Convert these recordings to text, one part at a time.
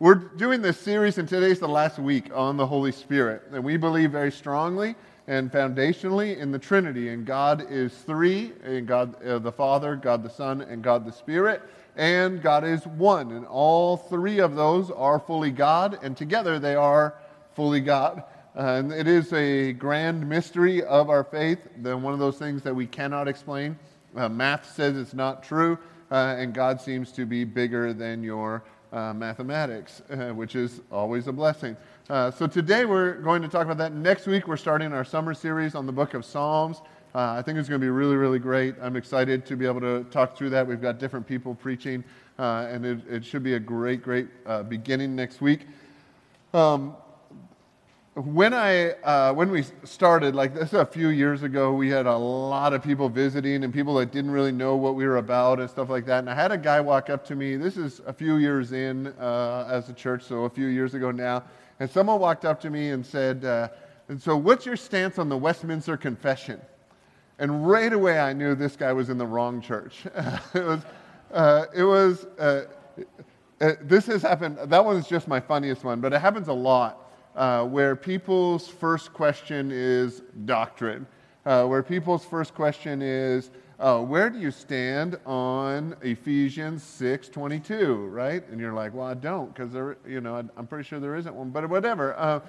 we're doing this series, and today's the last week on the Holy Spirit. And we believe very strongly and foundationally in the Trinity. And God is three, and God uh, the Father, God the Son, and God the Spirit. And God is one. And all three of those are fully God, and together they are fully God. Uh, and it is a grand mystery of our faith, then one of those things that we cannot explain. Uh, math says it's not true, uh, and God seems to be bigger than your uh, mathematics, uh, which is always a blessing. Uh, so today we're going to talk about that. Next week we're starting our summer series on the book of Psalms. Uh, I think it's going to be really, really great. I'm excited to be able to talk through that. We've got different people preaching, uh, and it, it, should be a great, great uh, beginning next week. Um, when I uh, when we started, like this a few years ago, we had a lot of people visiting and people that didn't really know what we were about and stuff like that. And I had a guy walk up to me. This is a few years in uh, as a church, so a few years ago now. And someone walked up to me and said, uh, "And so, what's your stance on the Westminster Confession?" And right away, I knew this guy was in the wrong church. it was, uh, it was. Uh, uh, this has happened. That one's just my funniest one, but it happens a lot uh, where people's first question is doctrine, uh, where people's first question is, uh, where do you stand on Ephesians 6:22, right? And you're like, well, I don't, because there, you know, I'm pretty sure there isn't one, but whatever. Uh,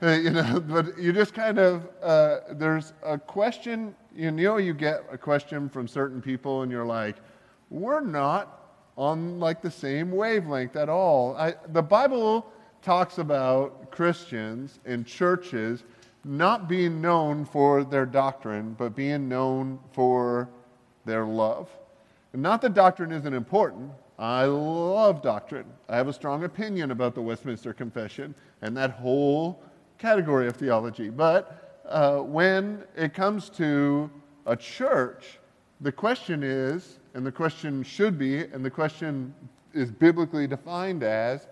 uh, you know, but you just kind of uh, there's a question. You know, you get a question from certain people, and you're like, we're not on like the same wavelength at all. I, the Bible talks about Christians and churches not being known for their doctrine, but being known for their love. And not that doctrine isn't important. I love doctrine. I have a strong opinion about the Westminster Confession and that whole category of theology. But uh, when it comes to a church, the question is, and the question should be, and the question is biblically defined as,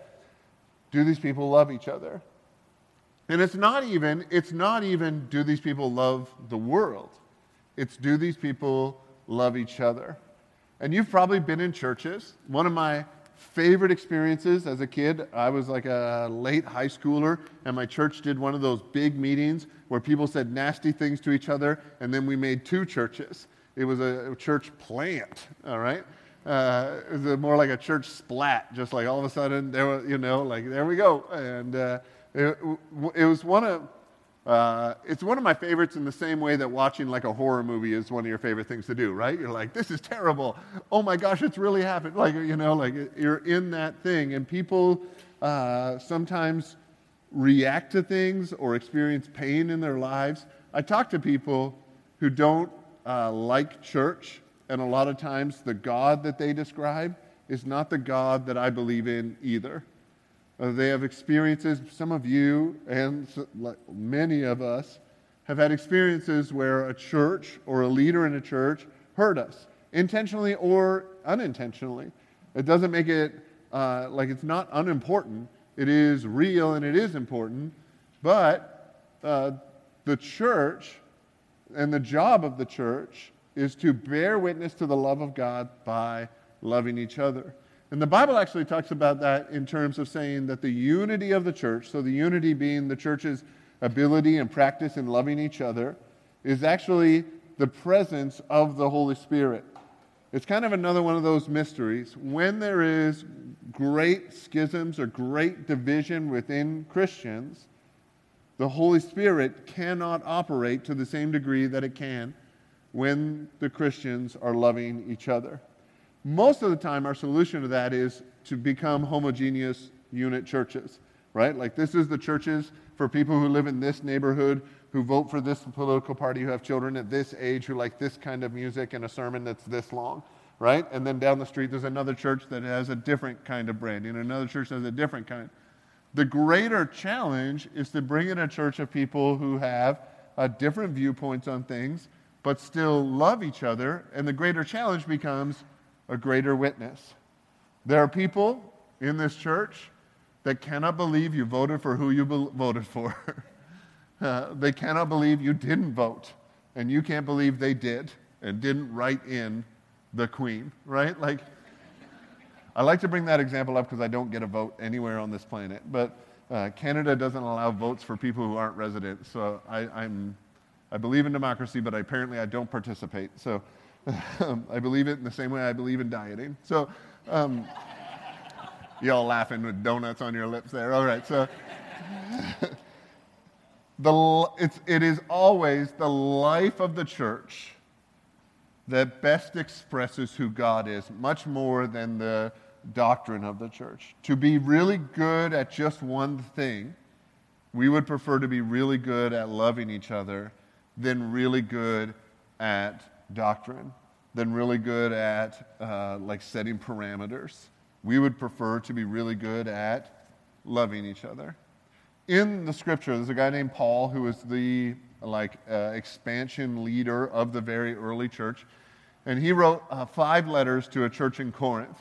do these people love each other? And it's not even, it's not even do these people love the world. It's do these people love each other? And you've probably been in churches. One of my favorite experiences as a kid, I was like a late high schooler, and my church did one of those big meetings where people said nasty things to each other, and then we made two churches. It was a church plant, all right? Uh, it was more like a church splat, just like all of a sudden there you know, like there we go. And uh, it, it, was one of, uh, it's one of my favorites in the same way that watching like a horror movie is one of your favorite things to do, right? You're like, this is terrible. Oh my gosh, it's really happened. Like, you know, like you're in that thing. And people uh, sometimes react to things or experience pain in their lives. I talk to people who don't uh, like church and a lot of times, the God that they describe is not the God that I believe in either. Uh, they have experiences, some of you and many of us have had experiences where a church or a leader in a church hurt us, intentionally or unintentionally. It doesn't make it uh, like it's not unimportant. It is real and it is important, but uh, the church and the job of the church is to bear witness to the love of God by loving each other. And the Bible actually talks about that in terms of saying that the unity of the church, so the unity being the church's ability and practice in loving each other, is actually the presence of the Holy Spirit. It's kind of another one of those mysteries. When there is great schisms or great division within Christians, the Holy Spirit cannot operate to the same degree that it can when the Christians are loving each other. Most of the time, our solution to that is to become homogeneous unit churches, right? Like, this is the churches for people who live in this neighborhood, who vote for this political party, who have children at this age, who like this kind of music and a sermon that's this long, right? And then down the street, there's another church that has a different kind of branding, another church has a different kind. The greater challenge is to bring in a church of people who have uh, different viewpoints on things but still love each other. And the greater challenge becomes a greater witness. There are people in this church that cannot believe you voted for who you be- voted for. uh, they cannot believe you didn't vote. And you can't believe they did and didn't write in the queen, right? Like, I like to bring that example up because I don't get a vote anywhere on this planet. But uh, Canada doesn't allow votes for people who aren't residents. So I, I'm, I believe in democracy, but apparently I don't participate. So I believe it in the same way I believe in dieting. So um, y'all laughing with donuts on your lips there. All right. So the, it's, it is always the life of the church that best expresses who God is, much more than the doctrine of the church. To be really good at just one thing, we would prefer to be really good at loving each other than really good at doctrine, than really good at uh, like setting parameters. We would prefer to be really good at loving each other. In the scripture, there's a guy named Paul who was the like uh, expansion leader of the very early church, and he wrote uh, five letters to a church in Corinth.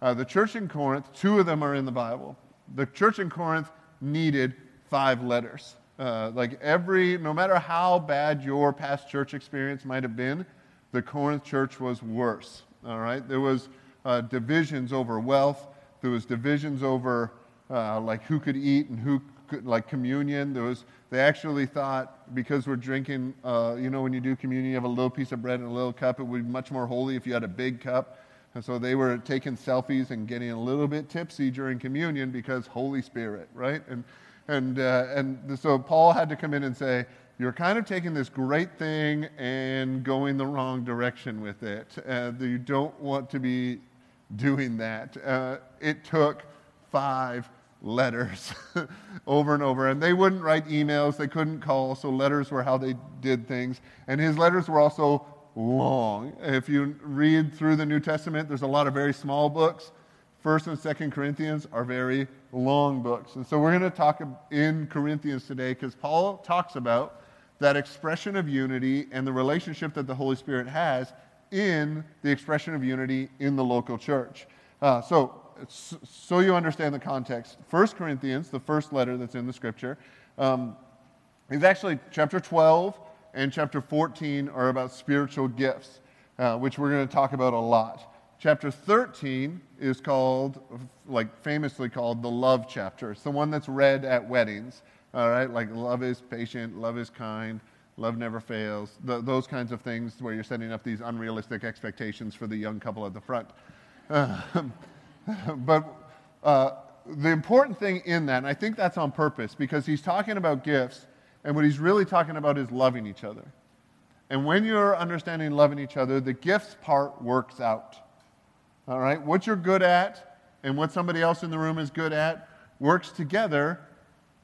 Uh, the church in Corinth, two of them are in the Bible. The church in Corinth needed five letters. Uh, like every, no matter how bad your past church experience might have been, the Corinth church was worse. All right, there was uh, divisions over wealth. There was divisions over uh, like who could eat and who could, like communion. There was, they actually thought because we're drinking, uh, you know, when you do communion, you have a little piece of bread and a little cup. It would be much more holy if you had a big cup. And so they were taking selfies and getting a little bit tipsy during communion because Holy Spirit, right? And, and, uh, and so Paul had to come in and say, You're kind of taking this great thing and going the wrong direction with it. Uh, you don't want to be doing that. Uh, it took five letters over and over. And they wouldn't write emails, they couldn't call, so letters were how they did things. And his letters were also long. If you read through the New Testament, there's a lot of very small books. First and Second Corinthians are very long books. And so we're going to talk in Corinthians today because Paul talks about that expression of unity and the relationship that the Holy Spirit has in the expression of unity in the local church. Uh, so, so you understand the context, 1 Corinthians, the first letter that's in the scripture, um, is actually chapter 12 and chapter 14 are about spiritual gifts, uh, which we're going to talk about a lot. Chapter 13 is called, like famously called, the love chapter. It's the one that's read at weddings, all right? Like love is patient, love is kind, love never fails, those kinds of things where you're setting up these unrealistic expectations for the young couple at the front. But uh, the important thing in that, and I think that's on purpose, because he's talking about gifts and what he's really talking about is loving each other. And when you're understanding loving each other, the gifts part works out. All right? What you're good at and what somebody else in the room is good at works together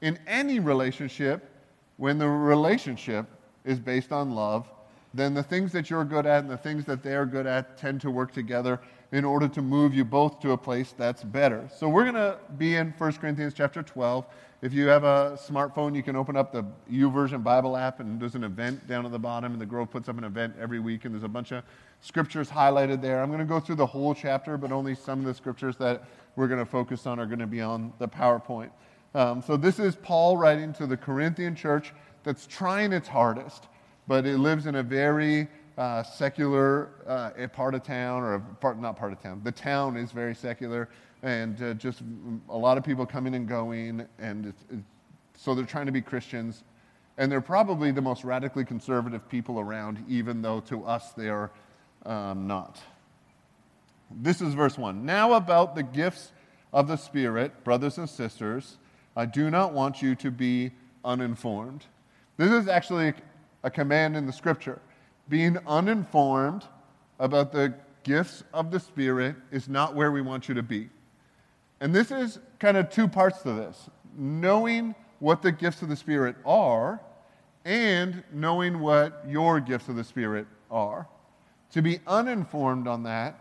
in any relationship when the relationship is based on love. Then the things that you're good at and the things that they're good at tend to work together in order to move you both to a place that's better. So we're going to be in 1 Corinthians chapter 12. If you have a smartphone, you can open up the YouVersion Bible app, and there's an event down at the bottom, and the Grove puts up an event every week, and there's a bunch of scriptures highlighted there. I'm going to go through the whole chapter, but only some of the scriptures that we're going to focus on are going to be on the PowerPoint. Um, so this is Paul writing to the Corinthian church that's trying its hardest, but it lives in a very uh, secular uh, part of town, or part, not part of town. The town is very secular and uh, just a lot of people coming and going, and it's, it's, so they're trying to be Christians, and they're probably the most radically conservative people around, even though to us they are um, not. This is verse 1. Now, about the gifts of the Spirit, brothers and sisters, I do not want you to be uninformed. This is actually a command in the scripture. Being uninformed about the gifts of the Spirit is not where we want you to be. And this is kind of two parts to this knowing what the gifts of the Spirit are and knowing what your gifts of the Spirit are. To be uninformed on that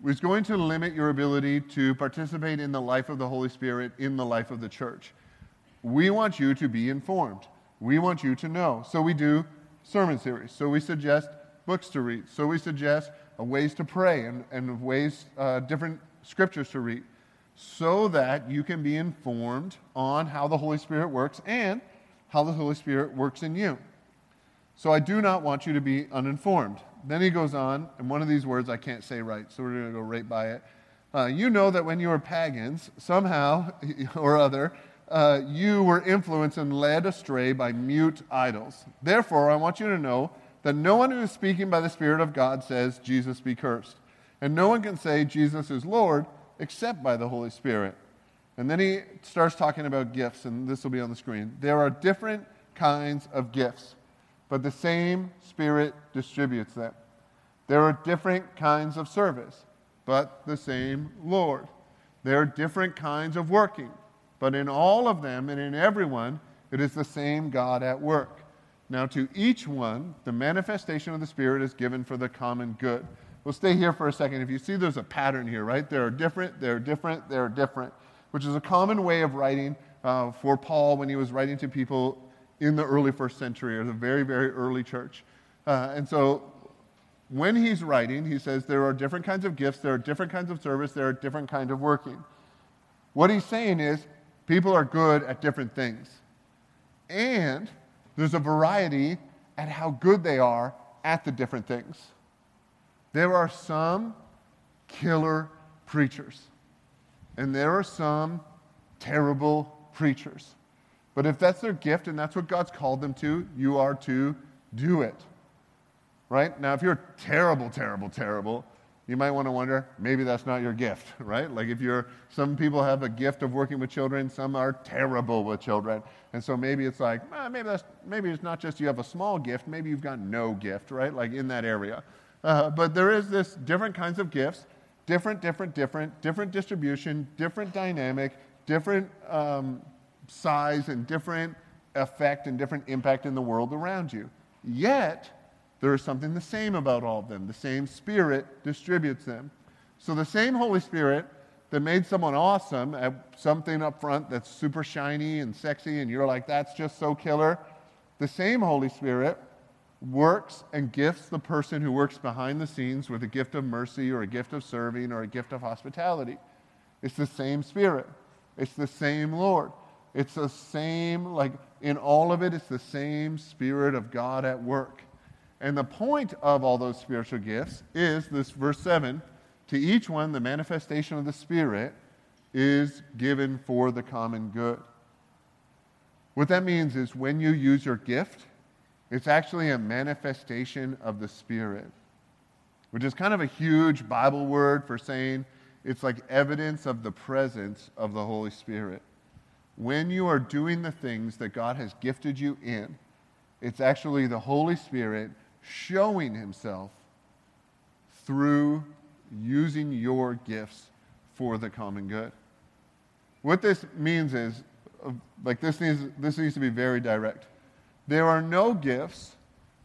was going to limit your ability to participate in the life of the Holy Spirit in the life of the church. We want you to be informed. We want you to know. So we do sermon series. So we suggest books to read. So we suggest ways to pray and, and ways, uh, different scriptures to read so that you can be informed on how the Holy Spirit works and how the Holy Spirit works in you. So I do not want you to be uninformed. Then he goes on, and one of these words I can't say right, so we're going to go right by it. Uh, you know that when you were pagans, somehow or other, uh, you were influenced and led astray by mute idols. Therefore, I want you to know that no one who is speaking by the Spirit of God says, Jesus be cursed. And no one can say, Jesus is Lord, except by the Holy Spirit. And then he starts talking about gifts, and this will be on the screen. There are different kinds of gifts, but the same Spirit distributes them. There are different kinds of service, but the same Lord. There are different kinds of working, but in all of them and in everyone, it is the same God at work. Now, to each one, the manifestation of the Spirit is given for the common good. We'll stay here for a second. If you see, there's a pattern here, right? There are different, they're different, they're different, which is a common way of writing uh, for Paul when he was writing to people in the early first century or the very, very early church. Uh, and so when he's writing, he says there are different kinds of gifts, there are different kinds of service, there are different kinds of working. What he's saying is people are good at different things. And there's a variety at how good they are at the different things. There are some killer preachers, and there are some terrible preachers. But if that's their gift and that's what God's called them to, you are to do it right? Now, if you're terrible, terrible, terrible, you might want to wonder maybe that's not your gift, right? Like if you're, some people have a gift of working with children, some are terrible with children. And so maybe it's like, eh, maybe, that's, maybe it's not just you have a small gift, maybe you've got no gift, right? Like in that area. Uh, but there is this different kinds of gifts, different, different, different, different distribution, different dynamic, different um, size, and different effect and different impact in the world around you. Yet, there is something the same about all of them. The same Spirit distributes them. So the same Holy Spirit that made someone awesome at something up front that's super shiny and sexy, and you're like, that's just so killer, the same Holy Spirit works and gifts the person who works behind the scenes with a gift of mercy or a gift of serving or a gift of hospitality. It's the same Spirit, it's the same Lord. It's the same, like in all of it, it's the same Spirit of God at work. And the point of all those spiritual gifts is this verse 7 to each one, the manifestation of the Spirit is given for the common good. What that means is when you use your gift, it's actually a manifestation of the Spirit, which is kind of a huge Bible word for saying it's like evidence of the presence of the Holy Spirit. When you are doing the things that God has gifted you in, it's actually the Holy Spirit showing himself through using your gifts for the common good. What this means is, uh, like, this needs, this needs to be very direct. There are no gifts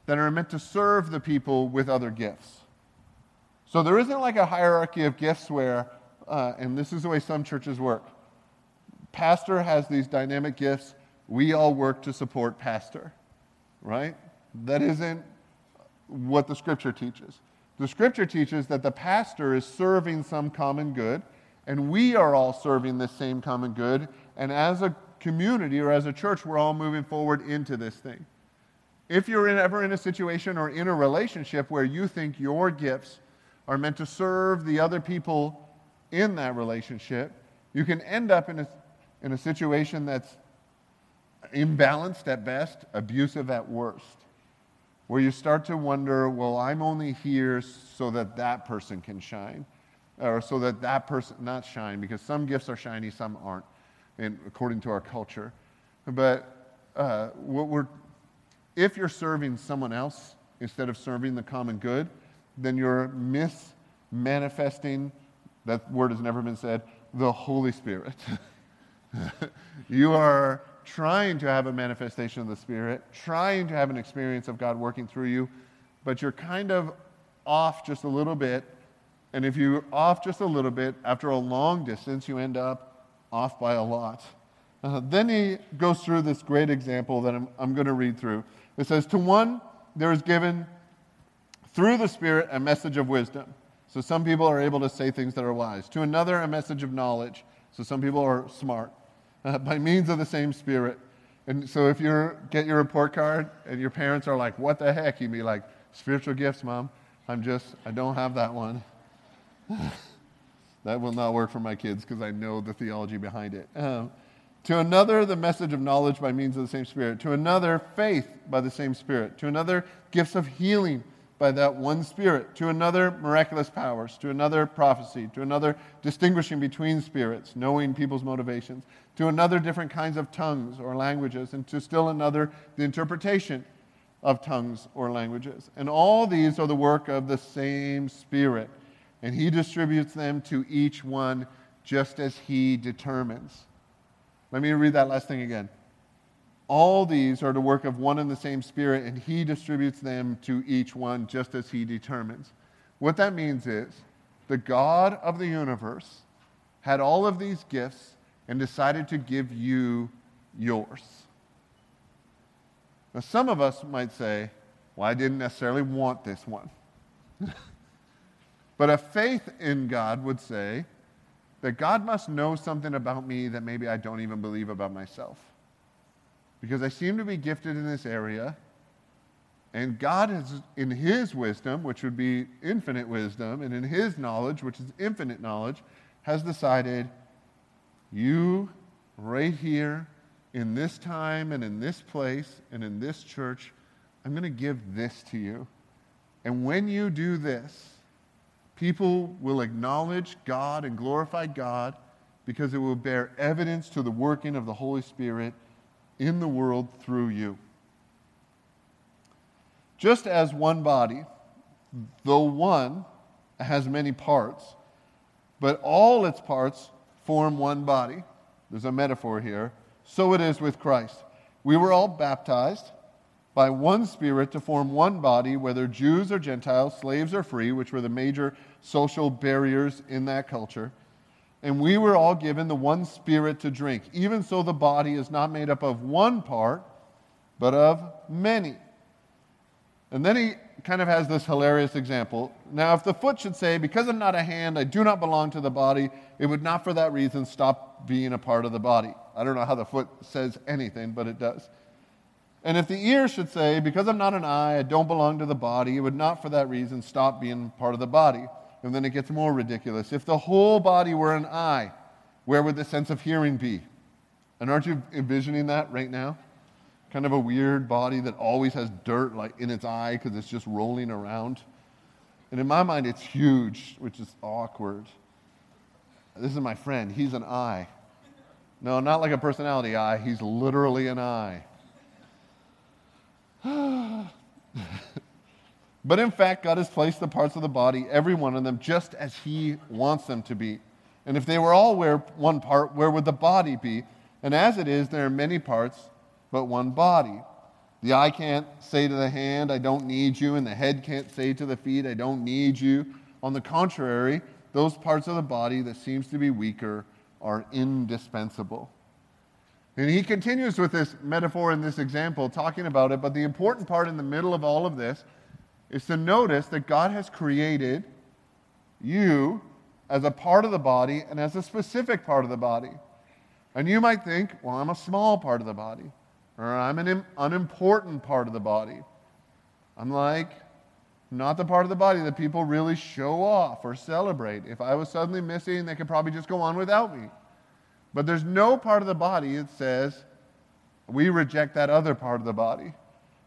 that are meant to serve the people with other gifts. So there isn't like a hierarchy of gifts where, uh, and this is the way some churches work. Pastor has these dynamic gifts. We all work to support pastor, right? That isn't what the scripture teaches. The scripture teaches that the pastor is serving some common good, and we are all serving this same common good. And as a community or as a church, we're all moving forward into this thing. If you're in, ever in a situation or in a relationship where you think your gifts are meant to serve the other people in that relationship, you can end up in a, in a situation that's imbalanced at best, abusive at worst where you start to wonder, well, I'm only here so that that person can shine, or so that that person, not shine, because some gifts are shiny, some aren't, and according to our culture. But uh, what we're, if you're serving someone else instead of serving the common good, then you're mismanifesting, that word has never been said, the Holy Spirit. you are trying to have a manifestation of the Spirit, trying to have an experience of God working through you, but you're kind of off just a little bit. And if you're off just a little bit, after a long distance, you end up off by a lot. Uh, then he goes through this great example that I'm, I'm going to read through. It says, To one, there is given through the Spirit a message of wisdom. So some people are able to say things that are wise. To another, a message of knowledge. So some people are smart uh, by means of the same Spirit. And so if you get your report card and your parents are like, what the heck? You'd be like, spiritual gifts, mom. I'm just, I don't have that one. That will not work for my kids because I know the theology behind it. Um, to another, the message of knowledge by means of the same Spirit. To another, faith by the same Spirit. To another, gifts of healing by that one Spirit. To another, miraculous powers. To another, prophecy. To another, distinguishing between spirits, knowing people's motivations. To another, different kinds of tongues or languages. And to still another, the interpretation of tongues or languages. And all these are the work of the same Spirit. And He distributes them to each one just as He determines. Let me read that last thing again. All these are the work of one and the same Spirit, and He distributes them to each one just as He determines. What that means is the God of the universe had all of these gifts and decided to give you yours. Now, some of us might say, well, I didn't necessarily want this one. but a faith in God would say, that God must know something about me that maybe I don't even believe about myself. Because I seem to be gifted in this area, and God has, in His wisdom, which would be infinite wisdom, and in His knowledge, which is infinite knowledge, has decided you, right here, in this time, and in this place, and in this church, I'm going to give this to you. And when you do this, People will acknowledge God and glorify God because it will bear evidence to the working of the Holy Spirit in the world through you. Just as one body, though one, has many parts, but all its parts form one body. There's a metaphor here. So it is with Christ. We were all baptized by one Spirit to form one body, whether Jews or Gentiles, slaves or free, which were the major social barriers in that culture. And we were all given the one Spirit to drink. Even so, the body is not made up of one part, but of many. And then he kind of has this hilarious example. Now, if the foot should say, Because I'm not a hand, I do not belong to the body, it would not for that reason stop being a part of the body. I don't know how the foot says anything, but it does. And if the ear should say, Because I'm not an eye, I don't belong to the body, it would not for that reason stop being part of the body. And then it gets more ridiculous. If the whole body were an eye, where would the sense of hearing be? And aren't you envisioning that right now? Kind of a weird body that always has dirt like in its eye because it's just rolling around. And in my mind, it's huge, which is awkward. This is my friend. He's an eye. No, not like a personality eye. He's literally an eye. but in fact, God has placed the parts of the body, every one of them, just as He wants them to be. And if they were all where one part, where would the body be? And as it is, there are many parts, but one body. The eye can't say to the hand, I don't need you, and the head can't say to the feet, I don't need you. On the contrary, those parts of the body that seems to be weaker are indispensable. And he continues with this metaphor and this example, talking about it. But the important part in the middle of all of this is to notice that God has created you as a part of the body and as a specific part of the body. And you might think, well, I'm a small part of the body, or I'm an unimportant part of the body. I'm like, not the part of the body that people really show off or celebrate. If I was suddenly missing, they could probably just go on without me. But there's no part of the body that says we reject that other part of the body.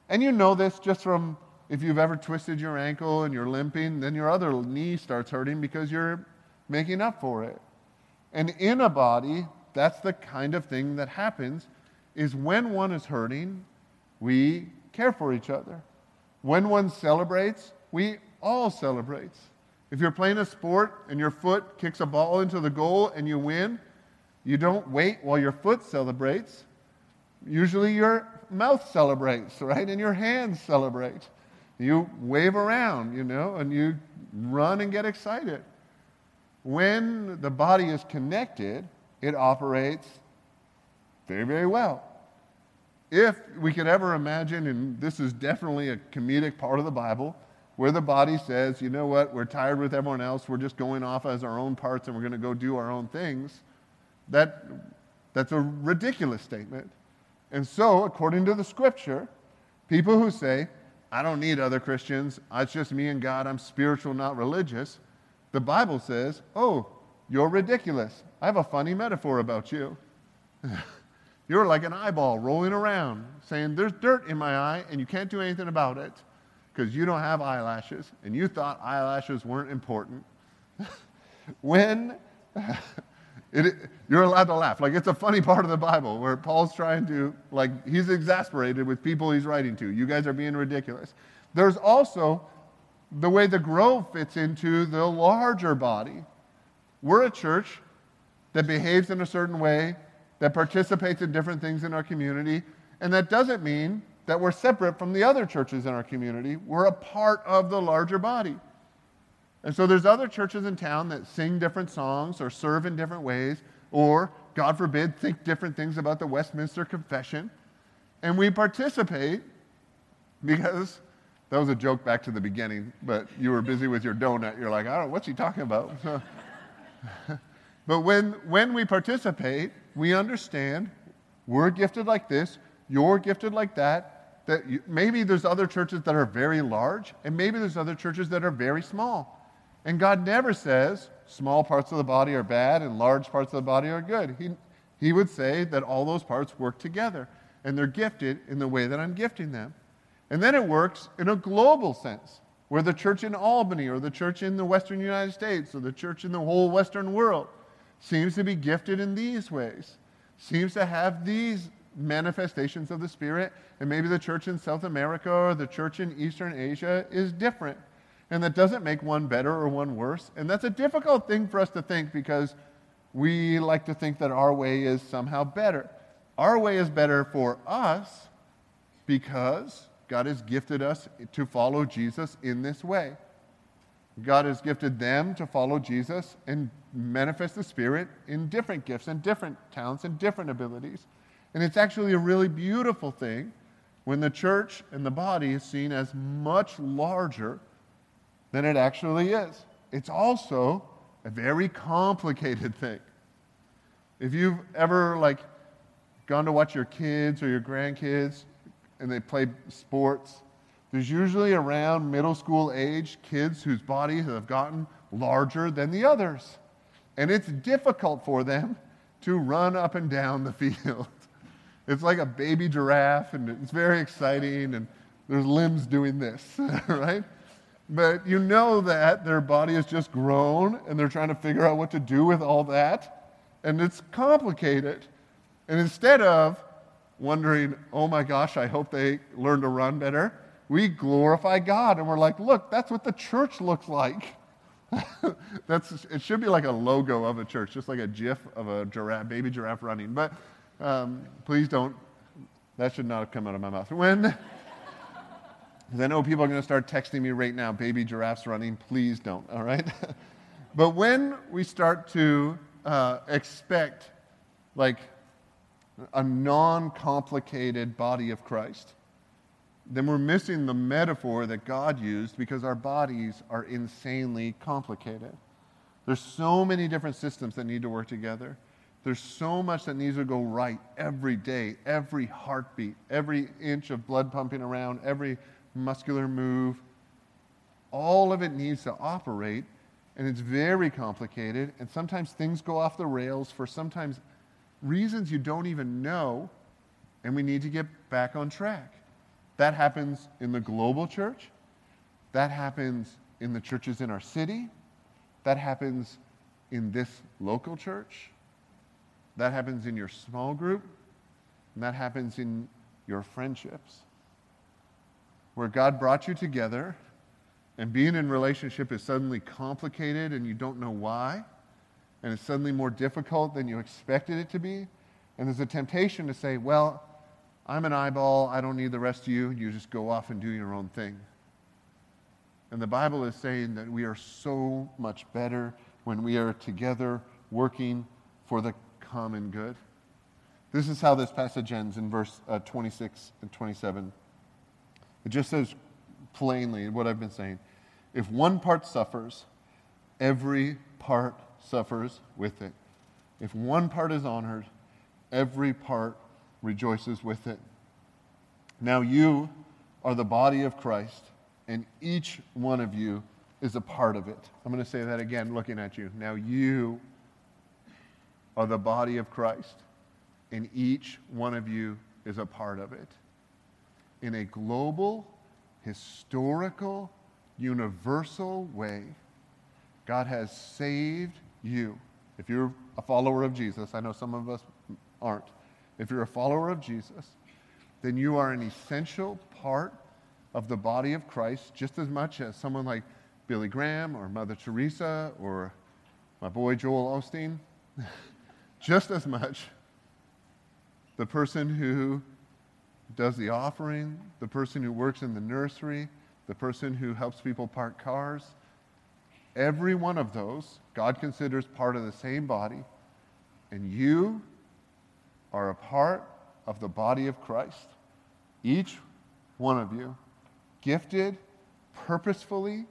And you know this just from if you've ever twisted your ankle and you're limping, then your other knee starts hurting because you're making up for it. And in a body, that's the kind of thing that happens is when one is hurting, we care for each other. When one celebrates, we all celebrate. If you're playing a sport and your foot kicks a ball into the goal and you win, you don't wait while your foot celebrates. Usually your mouth celebrates, right? And your hands celebrate. You wave around, you know, and you run and get excited. When the body is connected, it operates very, very well. If we could ever imagine, and this is definitely a comedic part of the Bible, where the body says, you know what, we're tired with everyone else, we're just going off as our own parts and we're going to go do our own things that, that's a ridiculous statement. And so, according to the scripture, people who say, I don't need other Christians, it's just me and God, I'm spiritual, not religious, the Bible says, oh, You're ridiculous. I have a funny metaphor about you. You're like an eyeball rolling around saying, There's dirt in my eye and you can't do anything about it because you don't have eyelashes and you thought eyelashes weren't important. when it, you're allowed to laugh. Like it's a funny part of the Bible where Paul's trying to, like, he's exasperated with people he's writing to. You guys are being ridiculous. There's also the way the grove fits into the larger body. We're a church that behaves in a certain way, that participates in different things in our community, and that doesn't mean that we're separate from the other churches in our community. We're a part of the larger body. And so there's other churches in town that sing different songs or serve in different ways, or, God forbid, think different things about the Westminster Confession. And we participate because that was a joke back to the beginning, but you were busy with your donut. You're like, I don't know, what's he talking about? but when, when we participate, we understand we're gifted like this, you're gifted like that, that you, maybe there's other churches that are very large, and maybe there's other churches that are very small. And God never says small parts of the body are bad and large parts of the body are good. He, he would say that all those parts work together, and they're gifted in the way that I'm gifting them. And then it works in a global sense, where the church in Albany, or the church in the Western United States, or the church in the whole Western world seems to be gifted in these ways, seems to have these manifestations of the Spirit, and maybe the church in South America or the church in Eastern Asia is different. And that doesn't make one better or one worse. And that's a difficult thing for us to think because we like to think that our way is somehow better. Our way is better for us because God has gifted us to follow Jesus in this way. God has gifted them to follow Jesus and manifest the Spirit in different gifts and different talents and different abilities. And it's actually a really beautiful thing when the church and the body is seen as much larger than it actually is. It's also a very complicated thing. If you've ever like gone to watch your kids or your grandkids and they play sports, there's usually around middle school age kids whose bodies have gotten larger than the others. And it's difficult for them to run up and down the field. It's like a baby giraffe, and it's very exciting, and there's limbs doing this, right? But you know that their body has just grown, and they're trying to figure out what to do with all that, and it's complicated. And instead of wondering, oh my gosh, I hope they learn to run better, we glorify God, and we're like, look, that's what the church looks like. that's, it should be like a logo of a church, just like a GIF of a giraffe, baby giraffe running. But um, please don't, that should not have come out of my mouth. When, because I know people are going to start texting me right now, baby giraffes running, please don't, all right? but when we start to uh, expect like a non complicated body of Christ, then we're missing the metaphor that God used because our bodies are insanely complicated. There's so many different systems that need to work together. There's so much that needs to go right every day, every heartbeat, every inch of blood pumping around, every muscular move. All of it needs to operate, and it's very complicated. And sometimes things go off the rails for sometimes reasons you don't even know, and we need to get back on track. That happens in the global church, that happens in the churches in our city, that happens in this local church. That happens in your small group, and that happens in your friendships. Where God brought you together, and being in relationship is suddenly complicated and you don't know why, and it's suddenly more difficult than you expected it to be. And there's a temptation to say, well, I'm an eyeball, I don't need the rest of you, you just go off and do your own thing. And the Bible is saying that we are so much better when we are together working for the common good. This is how this passage ends in verse uh, 26 and 27. It just says plainly what I've been saying. If one part suffers, every part suffers with it. If one part is honored, every part rejoices with it. Now you are the body of Christ, and each one of you is a part of it. I'm going to say that again, looking at you. Now you are the body of Christ, and each one of you is a part of it. In a global, historical, universal way, God has saved you. If you're a follower of Jesus, I know some of us aren't. If you're a follower of Jesus, then you are an essential part of the body of Christ just as much as someone like Billy Graham or Mother Teresa or my boy Joel Osteen. just as much the person who does the offering, the person who works in the nursery, the person who helps people park cars. Every one of those, God considers part of the same body, and you are a part of the body of Christ. Each one of you, gifted purposefully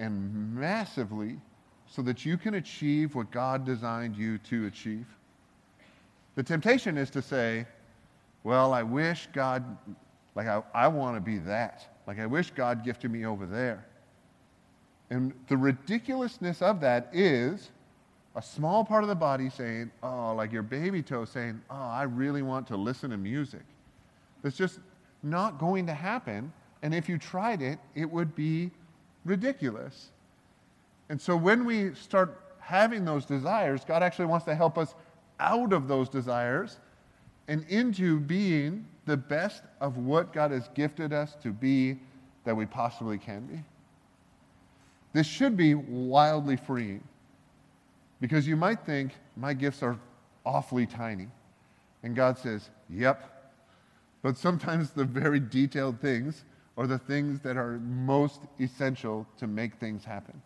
and massively so that you can achieve what God designed you to achieve. The temptation is to say, well, I wish God, like, I, I want to be that. Like, I wish God gifted me over there. And the ridiculousness of that is a small part of the body saying, oh, like your baby toe saying, oh, I really want to listen to music. That's just not going to happen. And if you tried it, it would be ridiculous. And so when we start having those desires, God actually wants to help us out of those desires and into being the best of what God has gifted us to be that we possibly can be. This should be wildly freeing because you might think my gifts are awfully tiny. And God says, Yep. But sometimes the very detailed things are the things that are most essential to make things happen.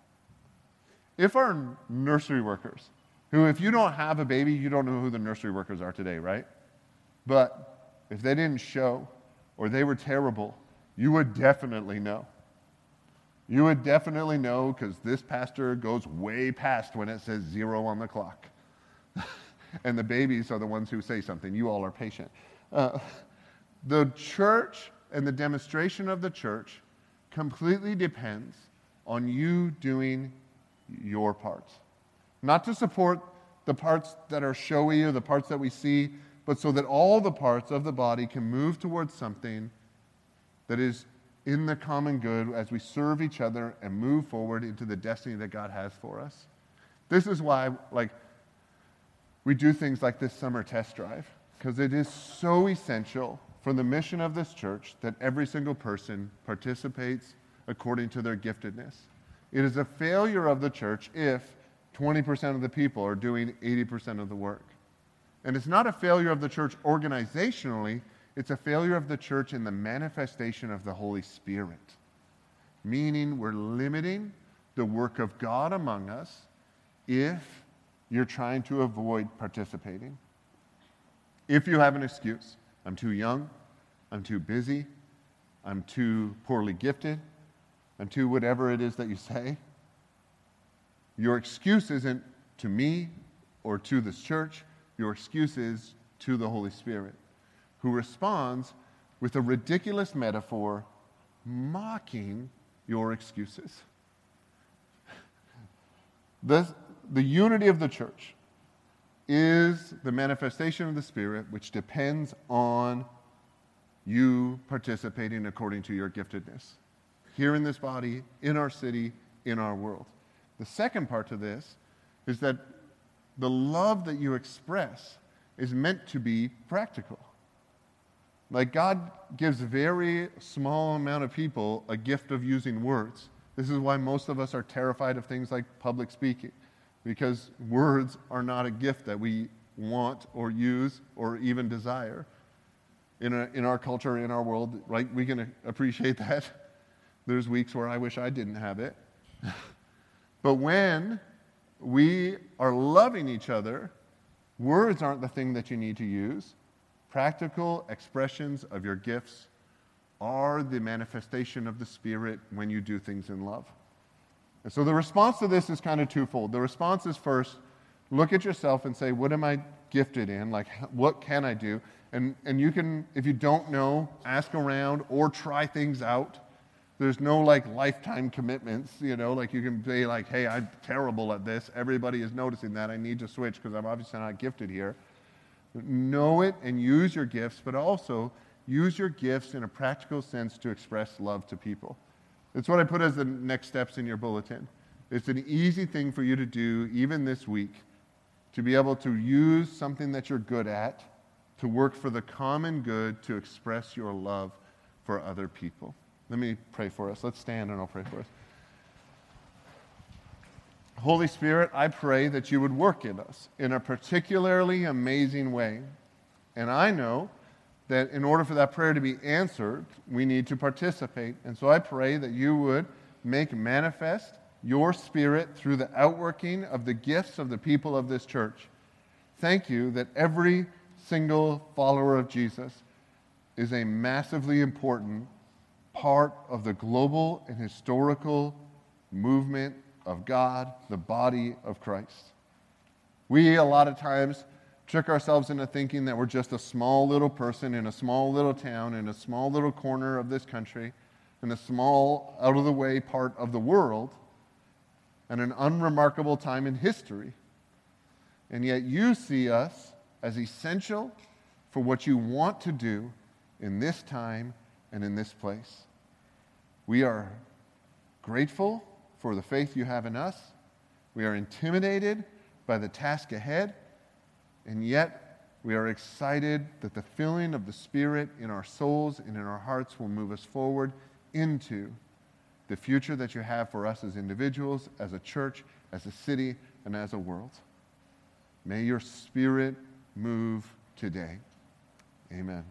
If our nursery workers, who, if you don't have a baby, you don't know who the nursery workers are today, right? But if they didn't show or they were terrible, you would definitely know. You would definitely know because this pastor goes way past when it says zero on the clock. and the babies are the ones who say something. You all are patient. Uh, the church and the demonstration of the church completely depends on you doing your parts. Not to support the parts that are showy or the parts that we see, but so that all the parts of the body can move towards something that is in the common good as we serve each other and move forward into the destiny that God has for us. This is why, like, we do things like this summer test drive, because it is so essential for the mission of this church that every single person participates according to their giftedness. It is a failure of the church if 20% of the people are doing 80% of the work. And it's not a failure of the church organizationally, it's a failure of the church in the manifestation of the Holy Spirit. Meaning, we're limiting the work of God among us if you're trying to avoid participating. If you have an excuse, I'm too young, I'm too busy, I'm too poorly gifted, I'm too whatever it is that you say. Your excuse isn't to me or to this church, your excuse is to the Holy Spirit, who responds with a ridiculous metaphor mocking your excuses. This, the unity of the church is the manifestation of the Spirit, which depends on you participating according to your giftedness here in this body, in our city, in our world. The second part to this is that the love that you express is meant to be practical. Like God gives very small amount of people a gift of using words. This is why most of us are terrified of things like public speaking, because words are not a gift that we want or use or even desire. In, a, in our culture, in our world, right? We can appreciate that. There's weeks where I wish I didn't have it. but when we are loving each other, words aren't the thing that you need to use. Practical expressions of your gifts are the manifestation of the Spirit when you do things in love. And so the response to this is kind of twofold. The response is first, look at yourself and say, what am I gifted in? Like, what can I do? And, and you can, if you don't know, ask around or try things out. There's no like lifetime commitments, you know, like you can say like, hey, I'm terrible at this. Everybody is noticing that. I need to switch because I'm obviously not gifted here. Know it and use your gifts, but also use your gifts in a practical sense to express love to people. That's what I put as the next steps in your bulletin. It's an easy thing for you to do, even this week, to be able to use something that you're good at to work for the common good to express your love for other people. Let me pray for us. Let's stand and I'll pray for us. Holy Spirit, I pray that you would work in us in a particularly amazing way. And I know that in order for that prayer to be answered, we need to participate. And so I pray that you would make manifest your spirit through the outworking of the gifts of the people of this church. Thank you that every single follower of Jesus is a massively important part of the global and historical movement of God, the body of Christ. We, a lot of times, trick ourselves into thinking that we're just a small little person in a small little town, in a small little corner of this country, in a small, out of the way part of the world, and an unremarkable time in history. And yet you see us as essential for what you want to do in this time and in this place. We are grateful for the faith you have in us. We are intimidated by the task ahead, and yet we are excited that the filling of the Spirit in our souls and in our hearts will move us forward into the future that you have for us as individuals, as a church, as a city, and as a world. May your Spirit move today. Amen.